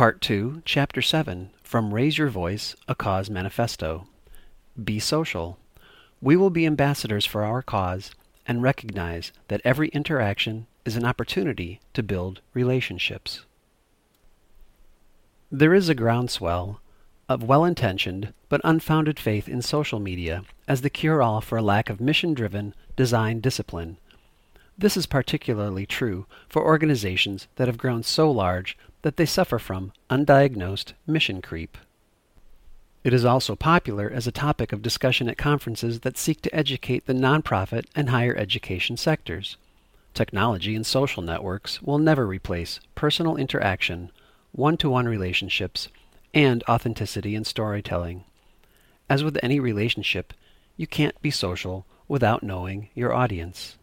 Part 2, Chapter 7 From Raise Your Voice, A Cause Manifesto. Be social. We will be ambassadors for our cause and recognize that every interaction is an opportunity to build relationships. There is a groundswell of well intentioned but unfounded faith in social media as the cure all for a lack of mission driven design discipline. This is particularly true for organizations that have grown so large that they suffer from undiagnosed mission creep. It is also popular as a topic of discussion at conferences that seek to educate the nonprofit and higher education sectors. Technology and social networks will never replace personal interaction, one to one relationships, and authenticity in storytelling. As with any relationship, you can't be social without knowing your audience.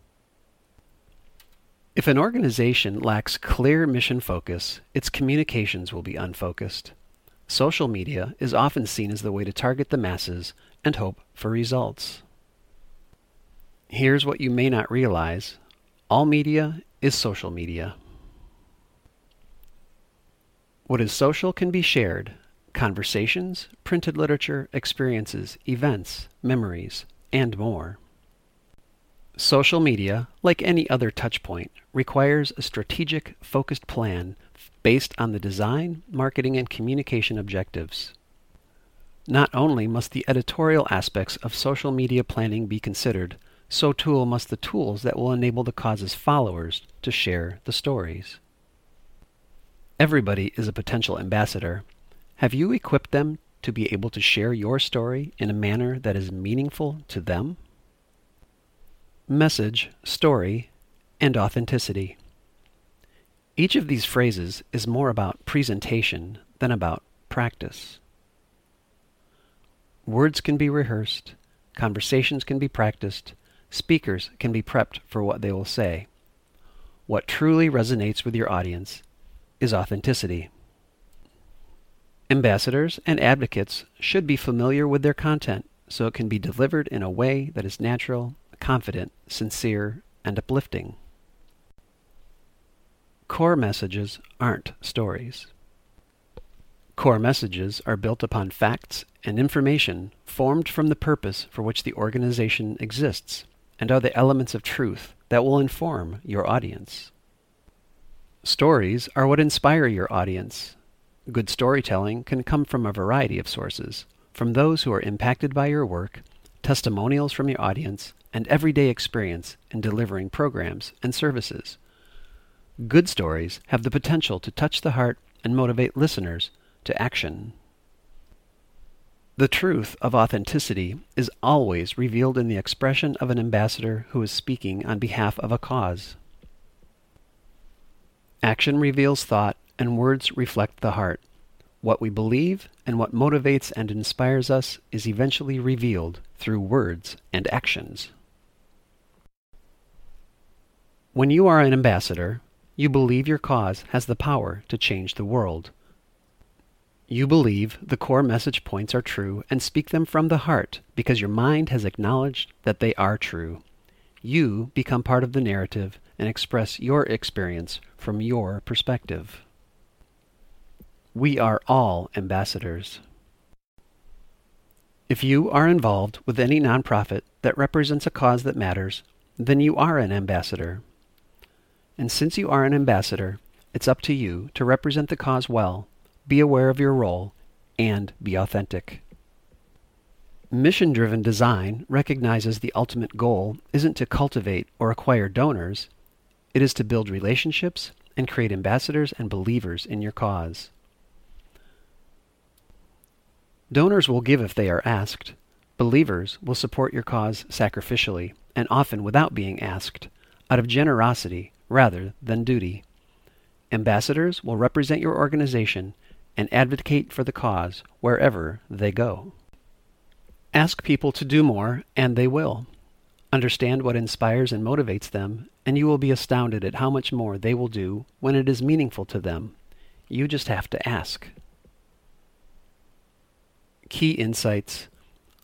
If an organization lacks clear mission focus, its communications will be unfocused. Social media is often seen as the way to target the masses and hope for results. Here's what you may not realize all media is social media. What is social can be shared conversations, printed literature, experiences, events, memories, and more. Social media, like any other touchpoint, requires a strategic, focused plan based on the design, marketing, and communication objectives. Not only must the editorial aspects of social media planning be considered, so too must the tools that will enable the cause's followers to share the stories. Everybody is a potential ambassador. Have you equipped them to be able to share your story in a manner that is meaningful to them? Message, story, and authenticity. Each of these phrases is more about presentation than about practice. Words can be rehearsed, conversations can be practiced, speakers can be prepped for what they will say. What truly resonates with your audience is authenticity. Ambassadors and advocates should be familiar with their content so it can be delivered in a way that is natural confident, sincere, and uplifting. Core messages aren't stories. Core messages are built upon facts and information formed from the purpose for which the organization exists and are the elements of truth that will inform your audience. Stories are what inspire your audience. Good storytelling can come from a variety of sources, from those who are impacted by your work, testimonials from your audience, and everyday experience in delivering programs and services. Good stories have the potential to touch the heart and motivate listeners to action. The truth of authenticity is always revealed in the expression of an ambassador who is speaking on behalf of a cause. Action reveals thought, and words reflect the heart. What we believe and what motivates and inspires us is eventually revealed through words and actions. When you are an ambassador, you believe your cause has the power to change the world. You believe the core message points are true and speak them from the heart because your mind has acknowledged that they are true. You become part of the narrative and express your experience from your perspective. We are all ambassadors. If you are involved with any nonprofit that represents a cause that matters, then you are an ambassador. And since you are an ambassador, it's up to you to represent the cause well, be aware of your role, and be authentic. Mission driven design recognizes the ultimate goal isn't to cultivate or acquire donors, it is to build relationships and create ambassadors and believers in your cause. Donors will give if they are asked. Believers will support your cause sacrificially and often without being asked, out of generosity rather than duty. Ambassadors will represent your organization and advocate for the cause wherever they go. Ask people to do more, and they will. Understand what inspires and motivates them, and you will be astounded at how much more they will do when it is meaningful to them. You just have to ask. Key insights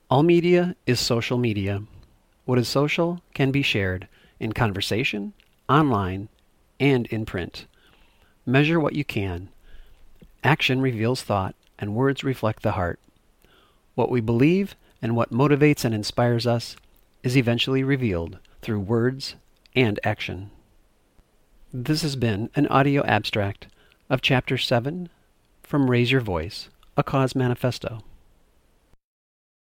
All media is social media. What is social can be shared in conversation, online, and in print. Measure what you can. Action reveals thought, and words reflect the heart. What we believe and what motivates and inspires us is eventually revealed through words and action. This has been an audio abstract of Chapter 7 from Raise Your Voice, a Cause Manifesto.